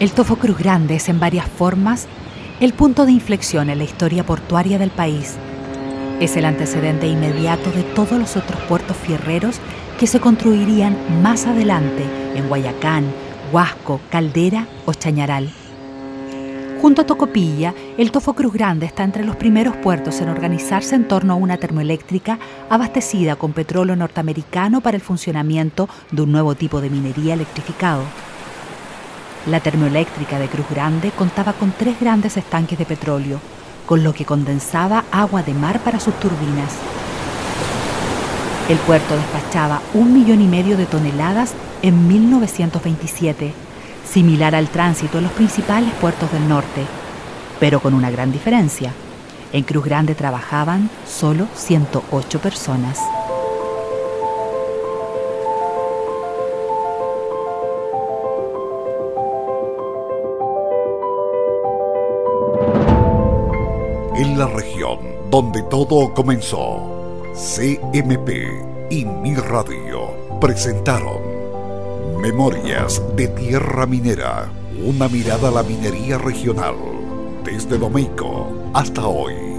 El Tofo Cruz Grande es en varias formas el punto de inflexión en la historia portuaria del país. Es el antecedente inmediato de todos los otros puertos fierreros que se construirían más adelante en Guayacán, Huasco, Caldera o Chañaral. Junto a Tocopilla, el Tofo Cruz Grande está entre los primeros puertos en organizarse en torno a una termoeléctrica abastecida con petróleo norteamericano para el funcionamiento de un nuevo tipo de minería electrificado. La termoeléctrica de Cruz Grande contaba con tres grandes estanques de petróleo, con lo que condensaba agua de mar para sus turbinas. El puerto despachaba un millón y medio de toneladas en 1927 similar al tránsito en los principales puertos del norte, pero con una gran diferencia. En Cruz Grande trabajaban solo 108 personas. En la región donde todo comenzó, CMP y Mi Radio presentaron Memorias de Tierra Minera. Una mirada a la minería regional. Desde Domeico hasta hoy.